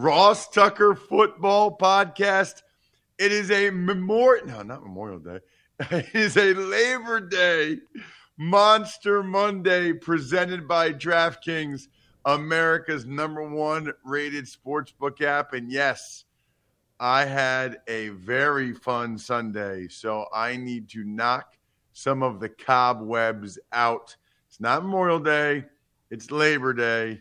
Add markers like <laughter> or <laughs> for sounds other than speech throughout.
Ross Tucker Football Podcast. It is a memorial, no, not Memorial Day. <laughs> It is a Labor Day Monster Monday presented by DraftKings, America's number one rated sportsbook app. And yes, I had a very fun Sunday. So I need to knock some of the cobwebs out. It's not Memorial Day, it's Labor Day.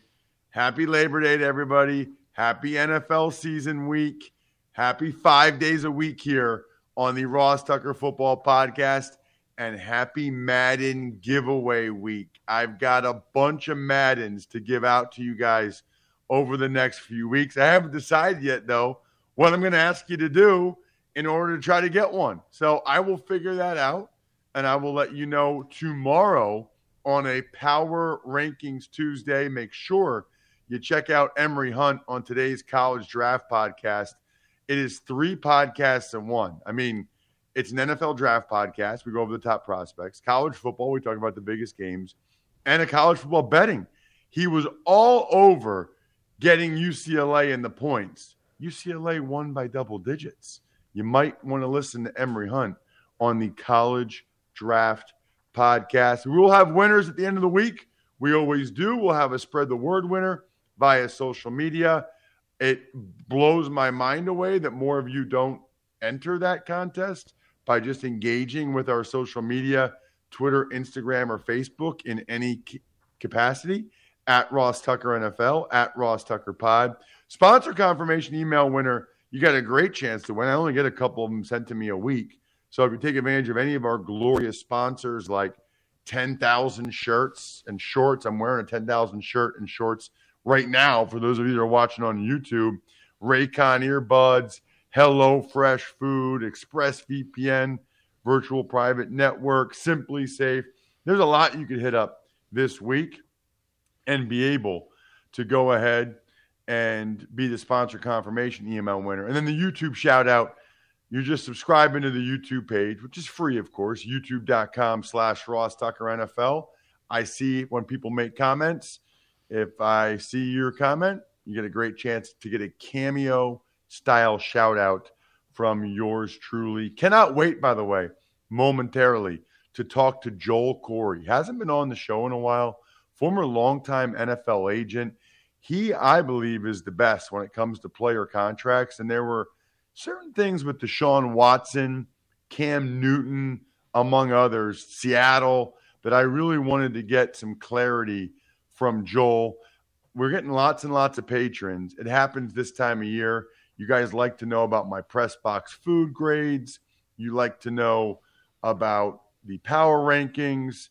Happy Labor Day to everybody. Happy NFL season week. Happy five days a week here on the Ross Tucker Football Podcast. And happy Madden giveaway week. I've got a bunch of Maddens to give out to you guys over the next few weeks. I haven't decided yet, though, what I'm going to ask you to do in order to try to get one. So I will figure that out and I will let you know tomorrow on a Power Rankings Tuesday. Make sure you check out Emory Hunt on today's College Draft Podcast. It is three podcasts in one. I mean, it's an NFL draft podcast. We go over the top prospects, college football. We talk about the biggest games, and a college football betting. He was all over getting UCLA in the points. UCLA won by double digits. You might want to listen to Emory Hunt on the college draft podcast. We will have winners at the end of the week. We always do. We'll have a spread the word winner via social media. It blows my mind away that more of you don't enter that contest by just engaging with our social media, Twitter, Instagram, or Facebook in any capacity at Ross Tucker NFL, at Ross Tucker Pod. Sponsor confirmation email winner, you got a great chance to win. I only get a couple of them sent to me a week. So if you take advantage of any of our glorious sponsors like 10,000 shirts and shorts, I'm wearing a 10,000 shirt and shorts right now for those of you that are watching on YouTube. Raycon earbuds, Hello Fresh Food, ExpressVPN, Virtual Private Network, SimpliSafe. There's a lot you could hit up this week and be able to go ahead and be the sponsor confirmation email winner. And then the YouTube shout out. You're just subscribing to the YouTube page, which is free, of course, youtube.com slash Ross Tucker NFL. I see when people make comments. If I see your comment, you get a great chance to get a cameo style shout out from yours truly. Cannot wait, by the way, momentarily to talk to Joel Corry. Hasn't been on the show in a while. Former longtime NFL agent. He, I believe, is the best when it comes to player contracts. And there were certain things with Deshaun Watson, Cam Newton, among others, Seattle, that I really wanted to get some clarity from Joel. We're getting lots and lots of patrons. It happens this time of year. You guys like to know about my press box food grades. You like to know about the power rankings,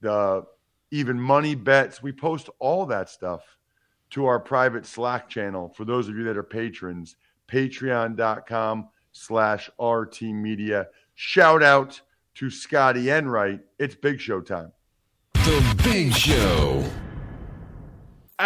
the even money bets. We post all that stuff to our private Slack channel for those of you that are patrons, patreon.com slash RT Media. Shout out to Scotty Enright. It's Big Show time. The Big Show.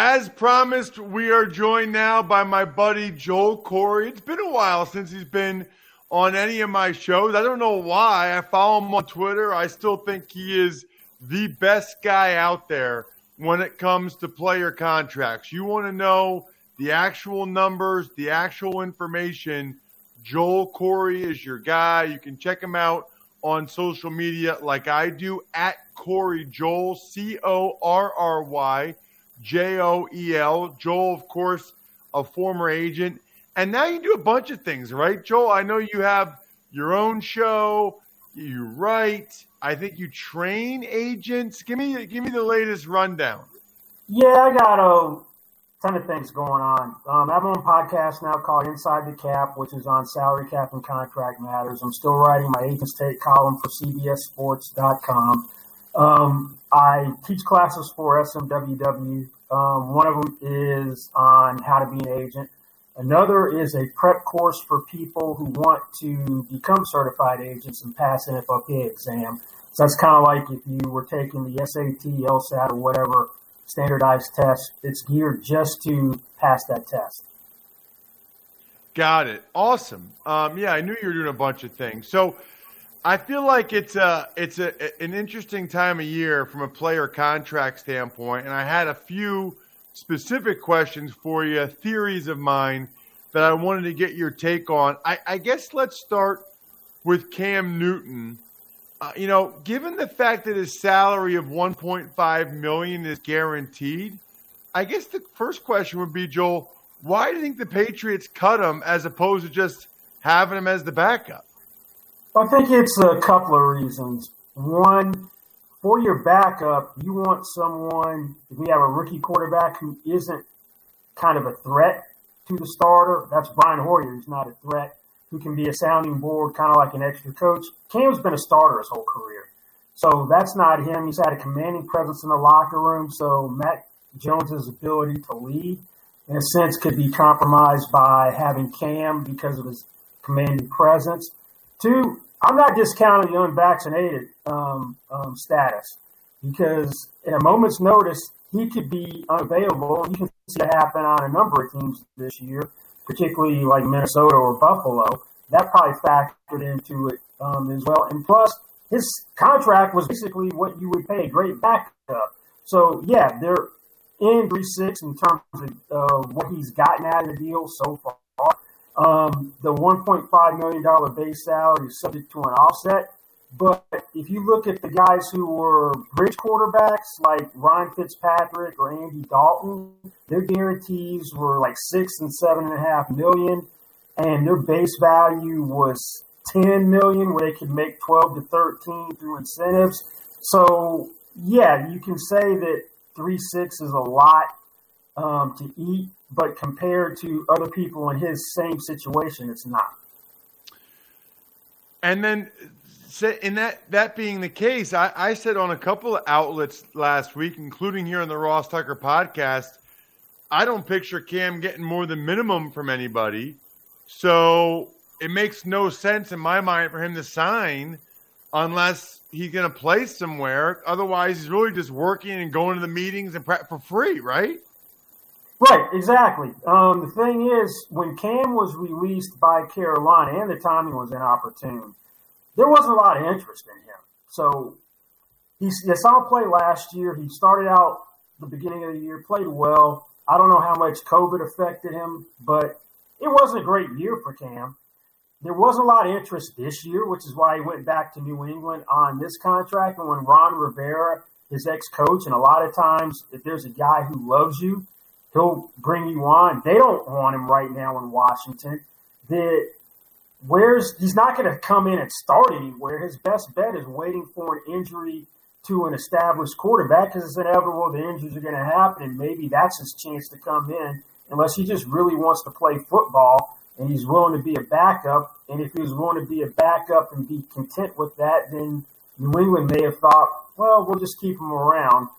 As promised, we are joined now by my buddy Joel Corry. It's been a while since he's been on any of my shows. I don't know why. I follow him on Twitter. I still think he is the best guy out there when it comes to player contracts. You want to know the actual numbers, the actual information. Joel Corry is your guy. You can check him out on social media like I do at Corry Joel, C O R R Y J O E L. Joel, of course, a former agent. And now you do a bunch of things, right, Joel? I know you have your own show, you write, I think you train agents. Give me give me the latest rundown. Yeah, I got a ton of things going on. Um, I have my own podcast now called Inside the Cap, which is on salary cap and contract matters. I'm still writing my Agents Take column for CBSSports.com. Um, I teach classes for SMWW. Um, one of them is on how to be an agent. Another is a prep course for people who want to become certified agents and pass an FLP exam. So that's kind of like if you were taking the SAT, LSAT, or whatever standardized test. It's geared just to pass that test. Got it. Awesome. Um, yeah, I knew you were doing a bunch of things. So I feel like it's a it's a an interesting time of year from a player contract standpoint, and I had a few specific questions for you, theories of mine that I wanted to get your take on. I, I guess let's start with Cam Newton uh, you know, given the fact that his salary of 1.5 million is guaranteed, I guess the first question would be, Joel, why do you think the Patriots cut him as opposed to just having him as the backup? I think it's a couple of reasons. One, for your backup, you want someone, if we have a rookie quarterback who isn't kind of a threat to the starter, that's Brian Hoyer. He's not a threat who can be a sounding board, kind of like an extra coach. Cam's been a starter his whole career. So that's not him. He's had a commanding presence in the locker room. So Mac Jones's ability to lead, in a sense, could be compromised by having Cam because of his commanding presence. Two, I'm not discounting the unvaccinated um, um, status because at a moment's notice, he could be unavailable. You can see it happen on a number of teams this year particularly like Minnesota or Buffalo, that probably factored into it um, as well. And plus, his contract was basically what you would pay a great backup. So yeah, they're in three six in terms of uh, what he's gotten out of the deal so far. Um, the 1.5 million dollar base salary is subject to an offset. But if you look at the guys who were bridge quarterbacks like Ryan Fitzpatrick or Andy Dalton, their guarantees were like six and seven and a half million, and their base value was 10 million, where they could make 12 to 13 through incentives. So, yeah, you can say that three six is a lot um, to eat, but compared to other people in his same situation, it's not. And then in that that being the case, I, I said on a couple of outlets last week, including here on the Ross Tucker podcast, I don't picture Cam getting more than minimum from anybody. So it makes no sense in my mind for him to sign unless he's going to play somewhere. Otherwise, he's really just working and going to the meetings and for free, right? Right, exactly. Um, the thing is, when Cam was released by Carolina, and the timing was inopportune, there wasn't a lot of interest in him. So he, saw play last year. He started out the beginning of the year, played well. I don't know how much COVID affected him, but it wasn't a great year for Cam. There wasn't a lot of interest this year, which is why he went back to New England on this contract. And when Ron Rivera, his ex coach, and a lot of times if there's a guy who loves you, he'll bring you on. They don't want him right now in Washington. The where's he's not going to come in and start anywhere. His best bet is waiting for an injury to an established quarterback because it's inevitable the injuries are going to happen, and maybe that's his chance to come in. Unless he just really wants to play football and he's willing to be a backup, and if he was willing to be a backup and be content with that, then New England may have thought, well, we'll just keep him around.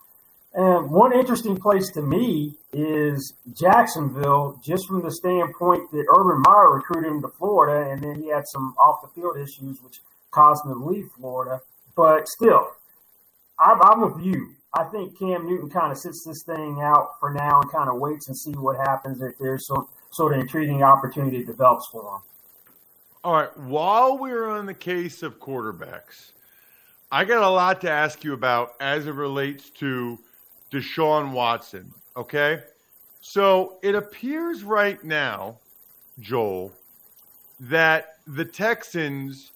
One interesting place to me is Jacksonville, just from the standpoint that Urban Meyer recruited him to Florida, and then he had some off the field issues which caused him to leave Florida. But still, I'm, I'm with you. I think Cam Newton kind of sits this thing out for now and kind of waits and see what happens if there's some sort of intriguing opportunity develops for him. All right. While we're on the case of quarterbacks, I got a lot to ask you about as it relates to Deshaun Watson. Okay. So it appears right now, Joel, that the Texans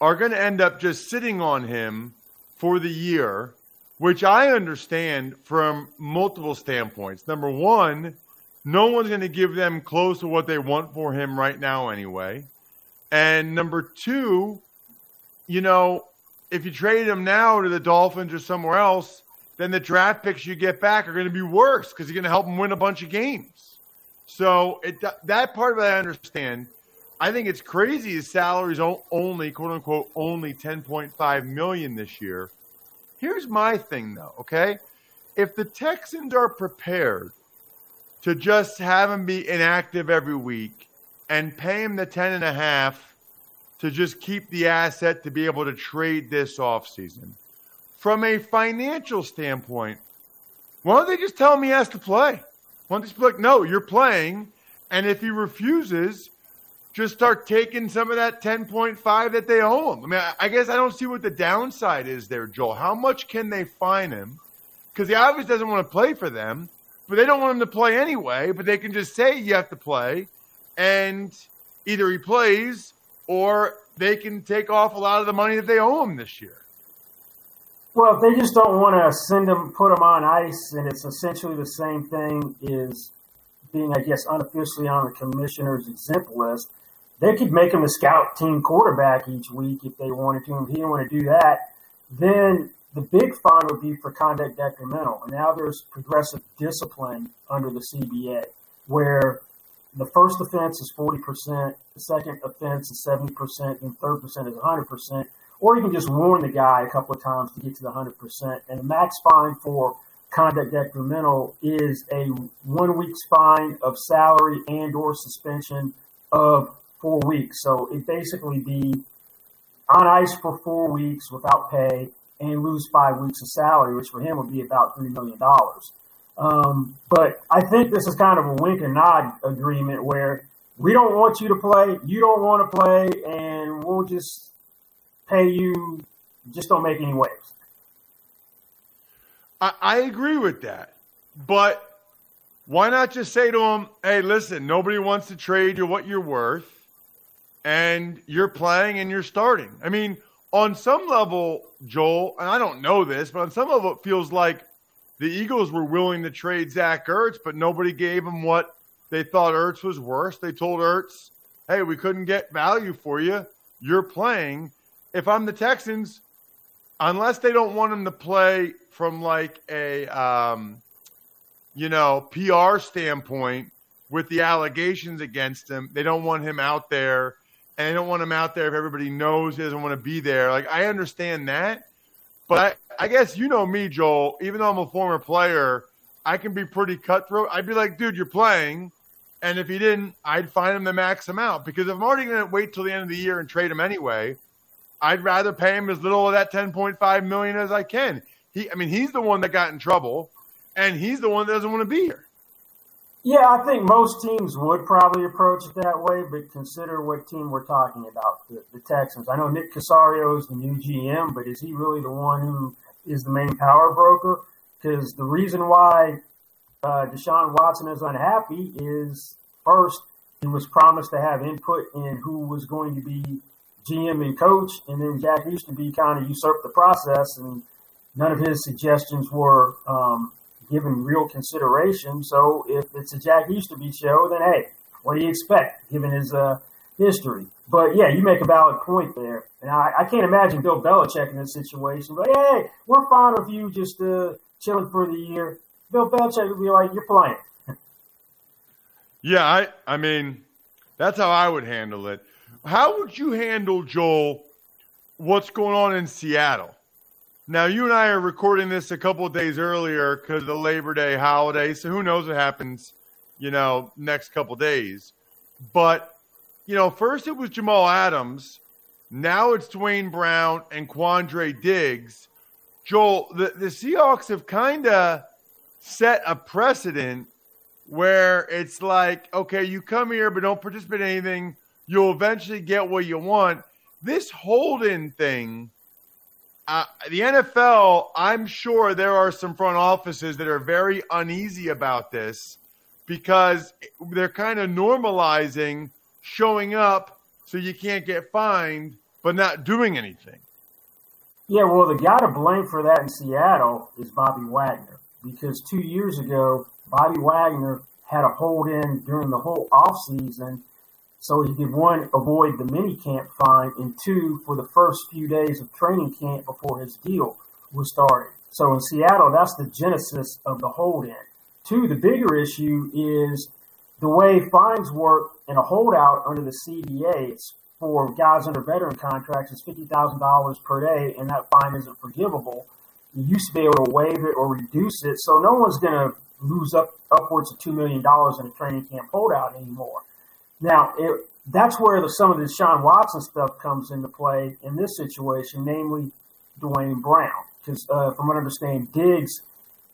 are going to end up just sitting on him for the year, which I understand from multiple standpoints. Number one, no one's going to give them close to what they want for him right now, anyway. And number two, you know, if you trade him now to the Dolphins or somewhere else, then the draft picks you get back are going to be worse because you're going to help them win a bunch of games. So it, that part of it I understand. I think it's crazy. His salary's only quote unquote only 10.5 million this year. Here's my thing though, okay? If the Texans are prepared to just have him be inactive every week and pay him the 10 and a half to just keep the asset to be able to trade this offseason. From a financial standpoint, why don't they just tell him he has to play? Why don't they just be like, no, you're playing. And if he refuses, just start taking some of that 10.5 that they owe him. I mean, I guess I don't see what the downside is there, Joel. How much can they fine him? Because he obviously doesn't want to play for them, but they don't want him to play anyway. But they can just say you have to play, and either he plays or they can take off a lot of the money that they owe him this year. Well, if they just don't want to send them, put them on ice, and it's essentially the same thing as being, I guess, unofficially on the commissioner's exempt list, they could make him a scout team quarterback each week if they wanted to. If he didn't want to do that, then the big fine would be for conduct detrimental. And now there's progressive discipline under the CBA, where the first offense is 40%, the second offense is 70%, and third percent is 100%. Or you can just warn the guy a couple of times to get to the 100%. And the max fine for conduct detrimental is a one week fine of salary and or suspension of four weeks. So it basically be on ice for four weeks without pay and lose five weeks of salary, which for him would be about $3 million. Um, but I think this is kind of a wink and nod agreement where we don't want you to play, you don't want to play, and we'll just pay you. Just don't make any waves. I, I agree with that, but why not just say to him, "Hey, listen, nobody wants to trade you what you're worth, and you're playing and you're starting." I mean, on some level, Joel, and I don't know this, but on some level, it feels like the Eagles were willing to trade Zach Ertz, but nobody gave him what they thought Ertz was worth. They told Ertz, hey, we couldn't get value for you. You're playing. If I'm the Texans, unless they don't want him to play from like a, um, you know, PR standpoint with the allegations against him, they don't want him out there. And they don't want him out there if everybody knows he doesn't want to be there. Like, I understand that. But I, I guess you know me, Joel. Even though I'm a former player, I can be pretty cutthroat. I'd be like, dude, you're playing. And if he didn't, I'd find him to max him out Because if I'm already going to wait till the end of the year and trade him anyway, I'd rather pay him as little of that 10.5 million as I can. He, I mean, he's the one that got in trouble, and he's the one that doesn't want to be here. Yeah, I think most teams would probably approach it that way, but consider what team we're talking about, the, the Texans. I know Nick Caserio is the new GM, but is he really the one who is the main power broker? Because the reason why uh, Deshaun Watson is unhappy is first, he was promised to have input in who was going to be GM and coach, and then Jack Easterby kind of usurped the process, and none of his suggestions were um, given real consideration. So if it's a Jack Easterby show, then hey, what do you expect given his uh, history? But yeah, you make a valid point there, and I, I, can't imagine Bill Belichick in this situation. But hey, we're fine with you just uh, chilling for the year. Bill Belichick would be like, "You're playing." <laughs> yeah, I I mean, that's how I would handle it. How would you handle Joel? What's going on in Seattle? Now, you and I are recording this a couple days earlier because of the Labor Day holiday. So who knows what happens, you know, next couple days. But, you know, first it was Jamal Adams. Now it's Duane Brown and Quandre Diggs. Joel, the, the Seahawks have kind of set a precedent where it's like, okay, you come here, but don't participate in anything. You'll eventually get what you want. This hold-in thing – uh, the NFL, I'm sure there are some front offices that are very uneasy about this because they're kind of normalizing showing up so you can't get fined, but not doing anything. Yeah, well, the guy to blame for that in Seattle is Bobby Wagner because two years ago, Bobby Wagner had a hold in during the whole off season so he could one avoid the mini camp fine and two for the first few days of training camp before his deal was started. So in Seattle, that's the genesis of the hold in. Two, the bigger issue is the way fines work in a holdout under the CBA. For guys under veteran contracts is fifty thousand dollars per day, and that fine isn't forgivable. You used to be able to waive it or reduce it, so no one's going to lose up upwards of two million dollars in a training camp holdout anymore. Now, it, that's where the, some of the Sean Watson stuff comes into play in this situation, namely Duane Brown. Because uh, from what I understand, Diggs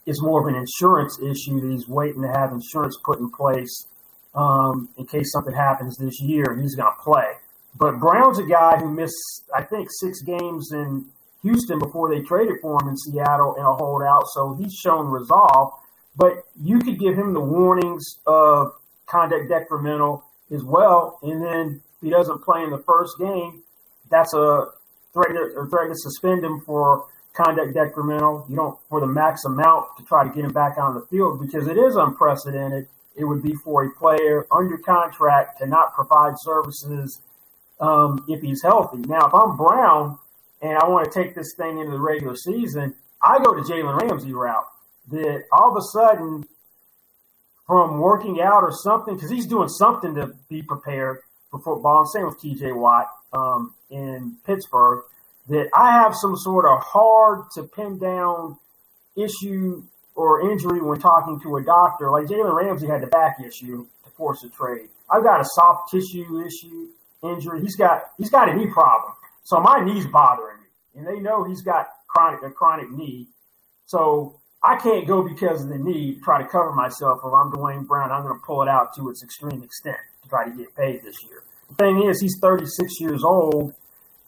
is more of an insurance issue that he's waiting to have insurance put in place um, in case something happens this year and he's going to play. But Brown's a guy who missed, I think, six games in Houston before they traded for him in Seattle in a holdout, so he's shown resolve. But you could give him the warnings of conduct detrimental as well. And then he doesn't play in the first game, that's a threat to, threat to suspend him for conduct detrimental. You don't for the max amount to try to get him back on the field because it is unprecedented. It would be for a player under contract to not provide services um, if he's healthy. Now, if I'm Brown and I want to take this thing into the regular season, I go to Jalen Ramsey route. That all of a sudden from working out or something because he's doing something to be prepared for football. Same with TJ Watt um, in Pittsburgh. That I have some sort of hard to pin down issue or injury when talking to a doctor. Like Jalen Ramsey had the back issue to force a trade. I've got a soft tissue issue injury. He's got he's got a knee problem. So my knee's bothering me, and they know he's got chronic a chronic knee. So I can't go because of the need try to cover myself. If I'm Duane Brown, I'm going to pull it out to its extreme extent to try to get paid this year. The thing is, he's 36 years old,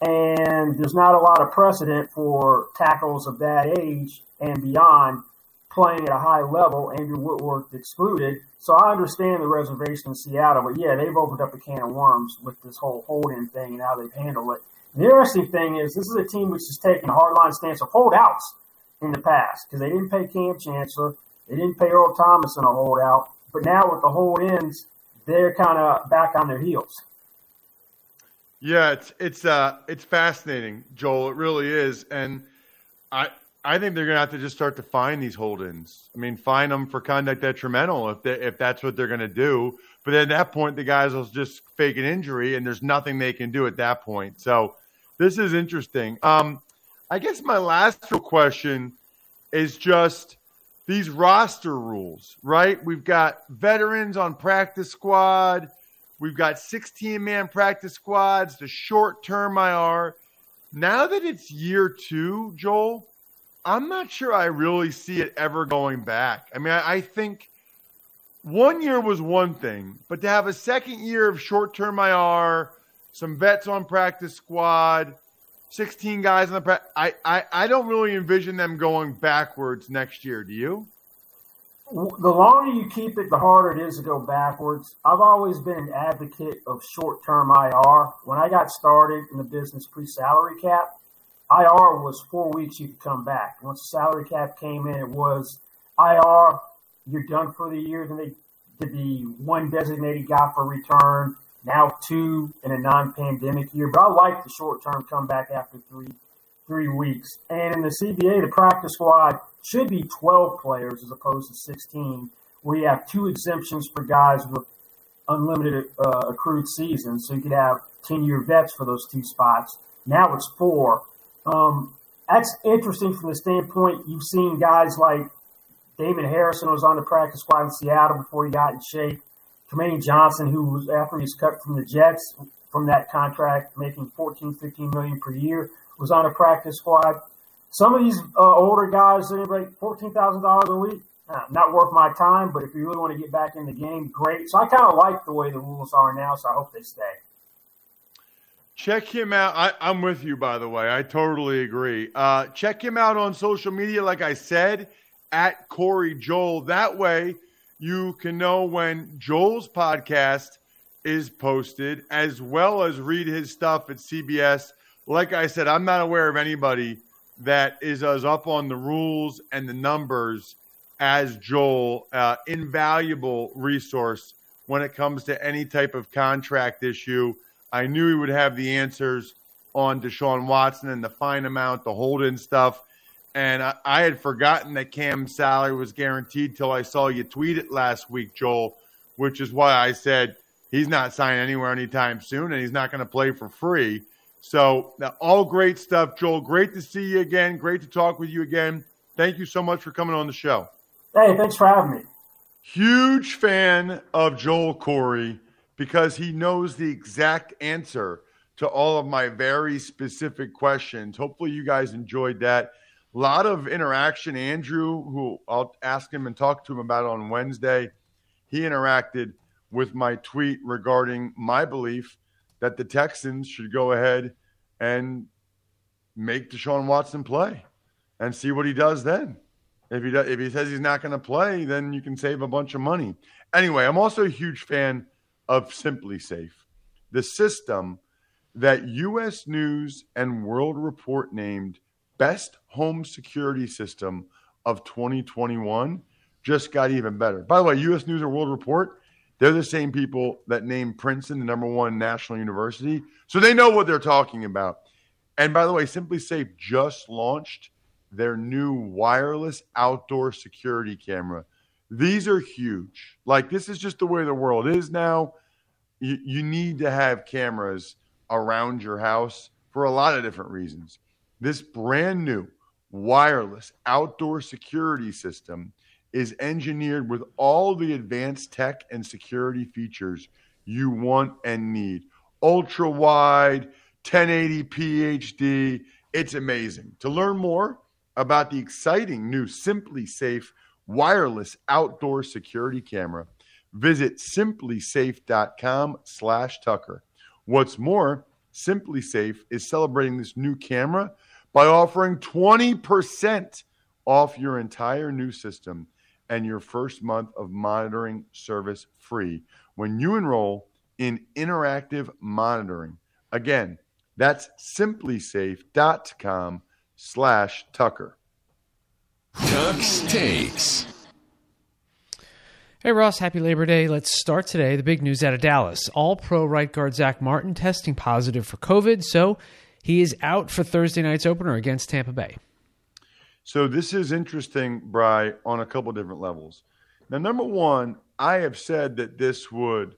and there's not a lot of precedent for tackles of that age and beyond playing at a high level. Andrew Whitworth excluded. So I understand the reservation in Seattle, but yeah, they've opened up a can of worms with this whole holding thing and how they've handled it. The interesting thing is, this is a team which has taken a hardline stance of holdouts in the past because they didn't pay Kam Chancellor, they didn't pay Earl Thomas in a holdout, but now with the hold ins, they're kind of back on their heels. Yeah, it's it's uh it's fascinating, Joel. It really is, and I I think they're to have to just start to find these hold-ins. I mean, find them for conduct detrimental if they, if that's what they're to do. But at that point, the guys will just fake an injury, and there's nothing they can do at that point. So this is interesting. Um, I guess my last question is just these roster rules, right? We've got veterans on practice squad. We've got 16 man practice squads, the short term IR. Now that it's year two, Joel, I'm not sure I really see it ever going back. I mean, I, I think one year was one thing, but to have a second year of short term IR, some vets on practice squad, 16 guys in the pre- I, I I don't really envision them going backwards next year. Do you? The longer you keep it, the harder it is to go backwards. I've always been an advocate of short-term IR. When I got started in the business pre-salary cap, IR was four weeks you could come back. Once the salary cap came in, it was IR. You're done for the year. Then they did the one designated guy for return now two in a non-pandemic year. But I like the short-term comeback after three three weeks. And in the CBA, the practice squad should be 12 players as opposed to 16, where you have two exemptions for guys with unlimited uh, accrued seasons. So you could have 10-year vets for those two spots. Now it's four. Um, that's interesting from the standpoint you've seen guys like David Harrison was on the practice squad in Seattle before he got in shape. Trumaine Johnson, who was after he was cut from the Jets from that contract, making 14, 15 million per year, was on a practice squad. Some of these uh, older guys, they make fourteen thousand dollars a week. Uh, not worth my time, but if you really want to get back in the game, great. So I kind of like the way the rules are now, so I hope they stay. Check him out. I, I'm with you, by the way. I totally agree. Uh, check him out on social media, like I said, at Corry Joel. That way, you can know when Joel's podcast is posted, as well as read his stuff at CBS. Like I said, I'm not aware of anybody that is as up on the rules and the numbers as Joel. Uh, invaluable resource when it comes to any type of contract issue I knew he would have the answers on Deshaun Watson and the fine amount, the hold in stuff. And I, I, had forgotten that Cam's salary was guaranteed till I saw you tweet it last week, Joel, which is why I said he's not signing anywhere anytime soon and he's not going to play for free. So, all great stuff, Joel. Great to see you again. Great to talk with you again. Thank you so much for coming on the show. Hey, thanks for having me. Huge fan of Joel Corry because he knows the exact answer to all of my very specific questions. Hopefully, you guys enjoyed that. A lot of interaction. Andrew, who I'll ask him and talk to him about on Wednesday, he interacted with my tweet regarding my belief that the Texans should go ahead and make Deshaun Watson play and see what he does then. If he does, if he says he's not going to play, then you can save a bunch of money. Anyway, I'm also a huge fan of SimpliSafe, the system that U.S. News and World Report named Best Home Security System of 2021 just got even better. By the way, U.S. News and World Report, they're the same people that named Princeton the number one national university. So they know what they're talking about. And by the way, SimpliSafe just launched their new wireless outdoor security camera these are huge. Like this is just the way the world is now. You, you need to have cameras around your house for a lot of different reasons. This brand new wireless outdoor security system is engineered with all the advanced tech and security features you want and need. Ultra wide, 1080p HD. It's amazing. To learn more about the exciting new SimpliSafe wireless outdoor security camera. Visit simplisafe.com slash Tucker. What's more, SimpliSafe is celebrating this new camera by offering 20% off your entire new system and your first month of monitoring service free when you enroll in interactive monitoring. Again, that's simplisafe.com slash Tucker. Tux Takes. Hey Ross, happy Labor Day. Let's start today. The big news out of Dallas. All pro right guard Zack Martin testing positive for COVID, so he is out for Thursday night's opener against Tampa Bay. So this is interesting, Bry, on a couple different levels. Now, number one, I have said that this would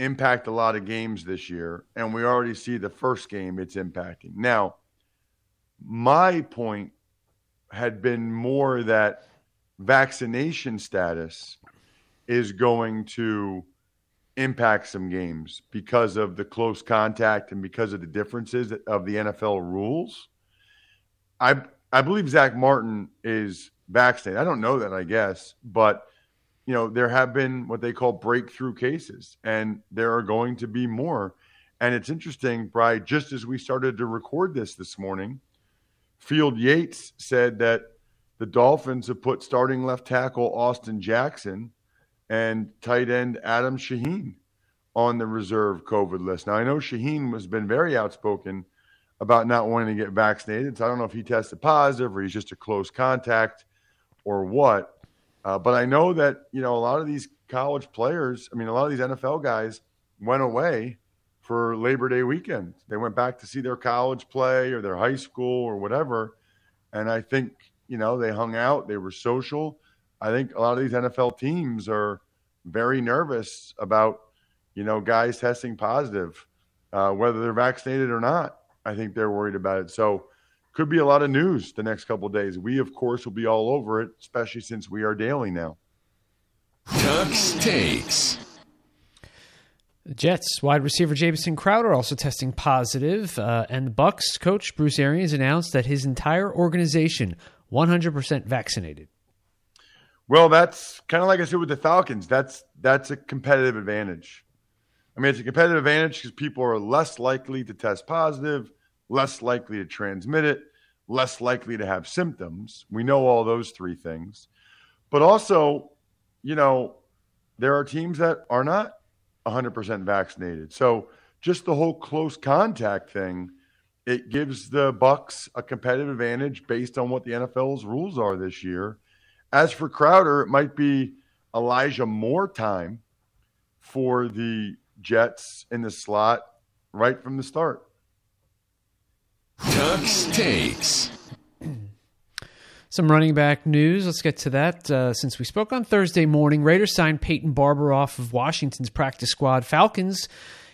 impact a lot of games this year, and we already see the first game it's impacting. Now, my point had been more that vaccination status is going to impact some games because of the close contact and because of the differences of the NFL rules. I I believe Zack Martin is vaccinated. I don't know that, I guess, but you know there have been what they call breakthrough cases, and there are going to be more. And it's interesting, Bry. Just as we started to record this this morning, Field Yates said that the Dolphins have put starting left tackle Austin Jackson and tight end Adam Shaheen on the reserve COVID list. Now, I know Shaheen has been very outspoken about not wanting to get vaccinated. So I don't know if he tested positive or he's just a close contact or what. Uh, but I know that, you know, a lot of these college players, I mean, a lot of these NFL guys went away for Labor Day weekend. They went back to see their college play or their high school or whatever. And I think, you know, they hung out, they were social. I think a lot of these NFL teams are very nervous about, you know, guys testing positive, uh, whether they're vaccinated or not. I think they're worried about it. So, could be a lot of news the next couple days. We, of course, will be all over it, especially since we are daily now. Tux takes. The Jets wide receiver Jamison Crowder also testing positive, uh, and the Bucs coach Bruce Arians announced that his entire organization 100% vaccinated. Well, that's kind of like I said with the Falcons. That's that's a competitive advantage. I mean, it's a competitive advantage because people are less likely to test positive, less likely to transmit it, less likely to have symptoms. We know all those three things. But also, you know, there are teams that are not 100% vaccinated. So just the whole close contact thing, it gives the Bucs a competitive advantage based on what the NFL's rules are this year. As for Crowder, it might be Elijah Moore time for the Jets in the slot right from the start. Tux takes. Some running back news. Let's get to that. Uh, since we spoke on Thursday morning, Raiders signed Peyton Barber off of Washington's practice squad. Falcons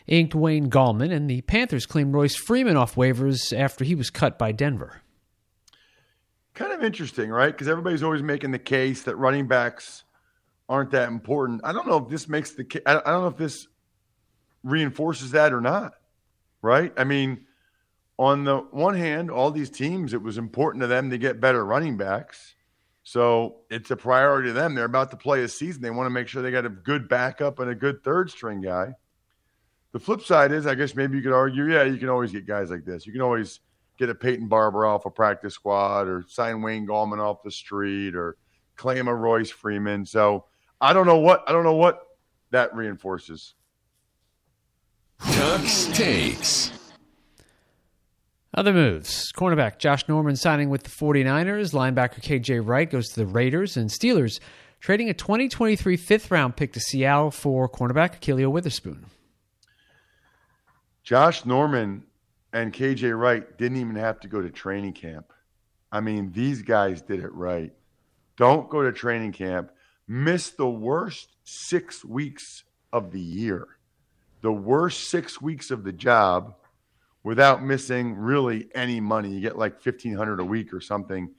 inked Wayne Gallman, and the Panthers claimed Royce Freeman off waivers after he was cut by Denver. Kind of interesting, right? Because everybody's always making the case that running backs aren't that important. I don't know if this makes the I don't know if this reinforces that or not, right? I mean, on the one hand, all these teams, it was important to them to get better running backs. So it's a priority to them. They're about to play a season. They want to make sure they got a good backup and a good third string guy. The flip side is, I guess maybe you could argue, yeah, you can always get guys like this. You can always get a Peyton Barber off a practice squad or sign Wayne Gallman off the street or claim a Royce Freeman. So I don't know what I don't know what that reinforces. Tux takes. Other moves. Cornerback Josh Norman signing with the 49ers. Linebacker KJ Wright goes to the Raiders. And Steelers trading a 2023 fifth round pick to Seattle for cornerback Ahkello Witherspoon. Josh Norman and KJ Wright didn't even have to go to training camp. I mean, these guys did it right. Don't go to training camp. Miss the worst six weeks of the year, the worst six weeks of the job without missing really any money. You get like 1500 a week or something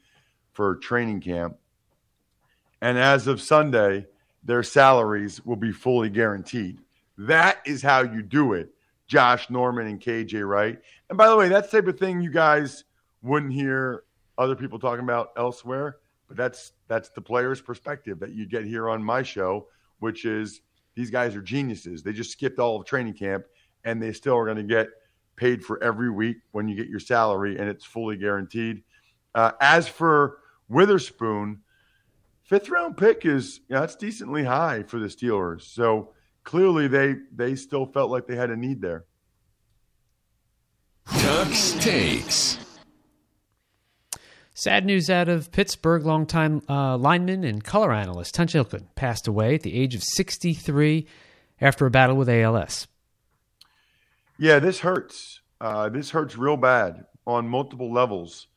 for training camp. And as of Sunday, their salaries will be fully guaranteed. That is how you do it. Josh Norman and KJ Wright. And by the way, that's the type of thing you guys wouldn't hear other people talking about elsewhere. But that's that's the player's perspective that you get here on my show, which is these guys are geniuses. They just skipped all of training camp and they still are going to get paid for every week when you get your salary and it's fully guaranteed. Uh, as for Witherspoon, fifth round pick is you know, that's decently high for the Steelers. So clearly they they still felt like they had a need there. Tux takes. Sad news out of Pittsburgh. Longtime uh, lineman and color analyst Tunch Ilkin passed away at the age of 63 after a battle with ALS. Yeah, this hurts. Uh, this hurts real bad on multiple levels.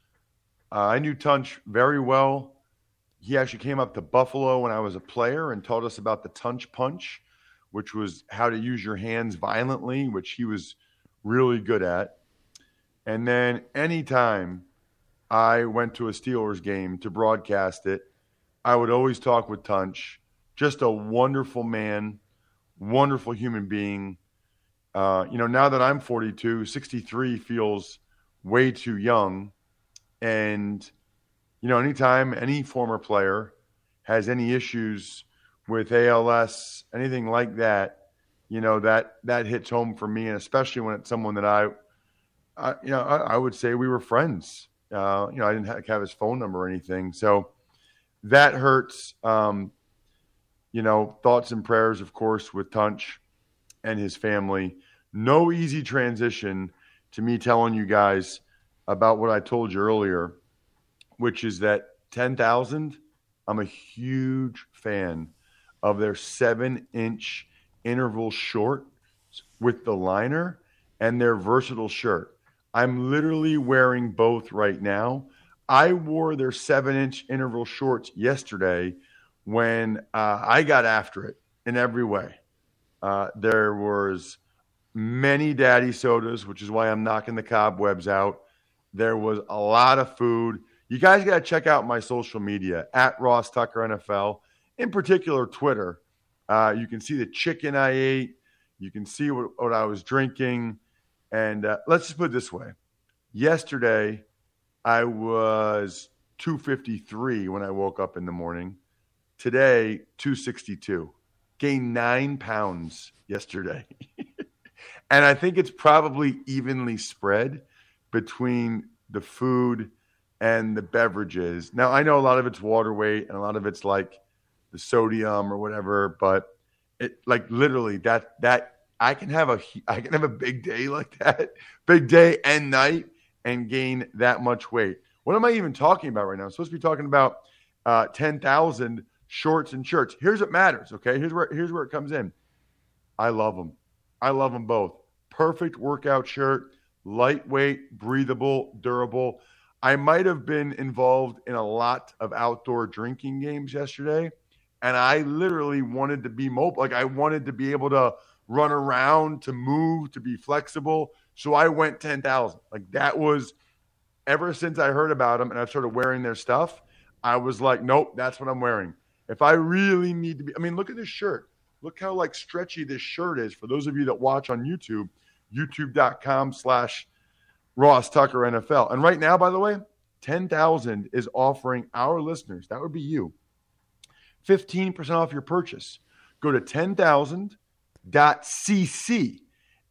Uh, I knew Tunch very well. He actually came up to Buffalo when I was a player and taught us about the Tunch punch, which was how to use your hands violently, which he was really good at. And then anytime I went to a Steelers game to broadcast it, I would always talk with Tunch. Just a wonderful man, wonderful human being. Uh, you know, now that I'm 42, 63 feels way too young. And, you know, anytime any former player has any issues with ALS, anything like that, you know, that that hits home for me. And especially when it's someone that I, I you know, I, I would say we were friends. Uh, you know, I didn't have, his phone number or anything. So that hurts. Um, you know, thoughts and prayers, of course, with Tunch and his family. No easy transition to me telling you guys about what I told you earlier, which is that 10,000, I'm a huge fan of their seven inch interval short with the liner and their versatile shirt. I'm literally wearing both right now. I wore their seven inch interval shorts yesterday when uh, I got after it in every way. Uh, there was many daddy sodas, which is why I'm knocking the cobwebs out. There was a lot of food. You guys got to check out my social media at Ross Tucker NFL, in particular Twitter. Uh, you can see the chicken I ate. You can see what, what I was drinking. And uh, let's just put it this way yesterday, I was 253 when I woke up in the morning. Today, 262. Gained nine pounds yesterday. <laughs> And I think it's probably evenly spread between the food and the beverages. Now, I know a lot of it's water weight and a lot of it's like the sodium or whatever, but it like literally that that I can have a <laughs> I can have a big day like that, big day and night and gain that much weight. What am I even talking about right now? I'm supposed to be talking about uh, 10,000 shorts and shirts. Here's what matters, okay? Here's where here's where it comes in. I love them. I love them both. Perfect workout shirt, lightweight, breathable, durable. I might have been involved in a lot of outdoor drinking games yesterday, and I literally wanted to be mobile. Like I wanted to be able to run around, to move, to be flexible. So I went 10,000. Like that was ever since I heard about them and I started wearing their stuff, I was like, nope, that's what I'm wearing. If I really need to be, I mean, look at this shirt. Look how like stretchy this shirt is. For those of you that watch on YouTube, youtube.com slash Ross Tucker NFL. And right now, by the way, 10,000 is offering our listeners, that would be you, 15% off your purchase. Go to 10,000.cc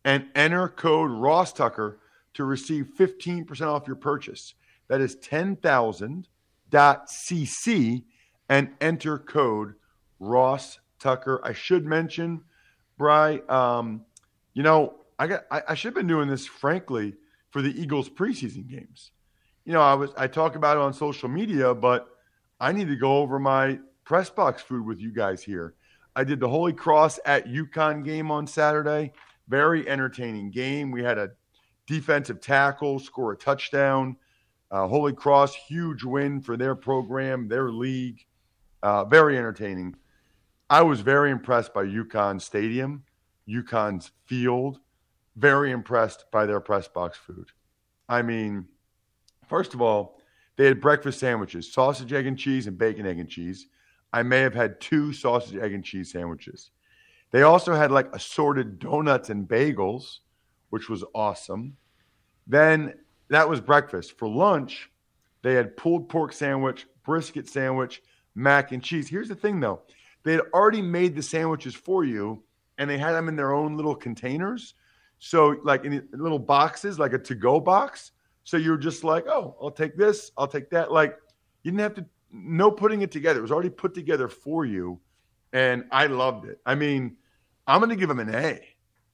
and enter code Ross Tucker to receive 15% off your purchase. That is 10,000.cc and enter code Ross Tucker. I should mention, Bry, um, you know, I got I, I should have been doing this, frankly, for the Eagles preseason games. You know, I was I talk about it on social media, but I need to go over my press box food with you guys here. I did the Holy Cross at UConn game on Saturday. Very entertaining game. We had a defensive tackle score a touchdown. Uh, Holy Cross, huge win for their program, their league. Uh, very entertaining. I was very impressed by UConn Stadium, UConn's field. Very impressed by their press box food. I mean, first of all, they had breakfast sandwiches, sausage, egg, and cheese, and bacon, egg, and cheese. I may have had two sausage, egg, and cheese sandwiches. They also had like assorted donuts and bagels, which was awesome. Then that was breakfast. For lunch, they had pulled pork sandwich, brisket sandwich, mac and cheese. Here's the thing though they had already made the sandwiches for you and they had them in their own little containers. So, like in little boxes, like a to go box. So you're just like, oh, I'll take this, I'll take that. Like you didn't have to, no putting it together. It was already put together for you. And I loved it. I mean, I'm going to give them an A.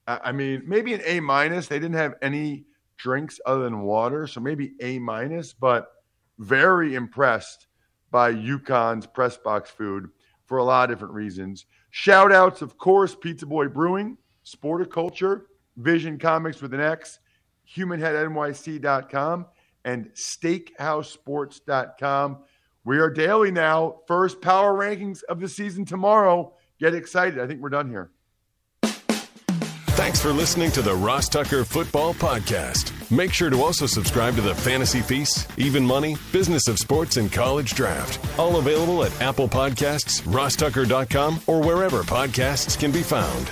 I mean, maybe an A minus. They didn't have any drinks other than water, so maybe A minus, but very impressed by UConn's press box food for a lot of different reasons. Shout outs, of course, Pizza Boy Brewing, Sporticulture, Vision Comics with an X, HumanHeadNYC.com, and SteakhouseSports.com. We are daily now. First power rankings of the season tomorrow. Get excited. I think we're done here. Thanks for listening to the Ross Tucker Football Podcast. Make sure to also subscribe to the Fantasy Feast, Even Money, Business of Sports, and College Draft. All available at Apple Podcasts, rosstucker.com, or wherever podcasts can be found.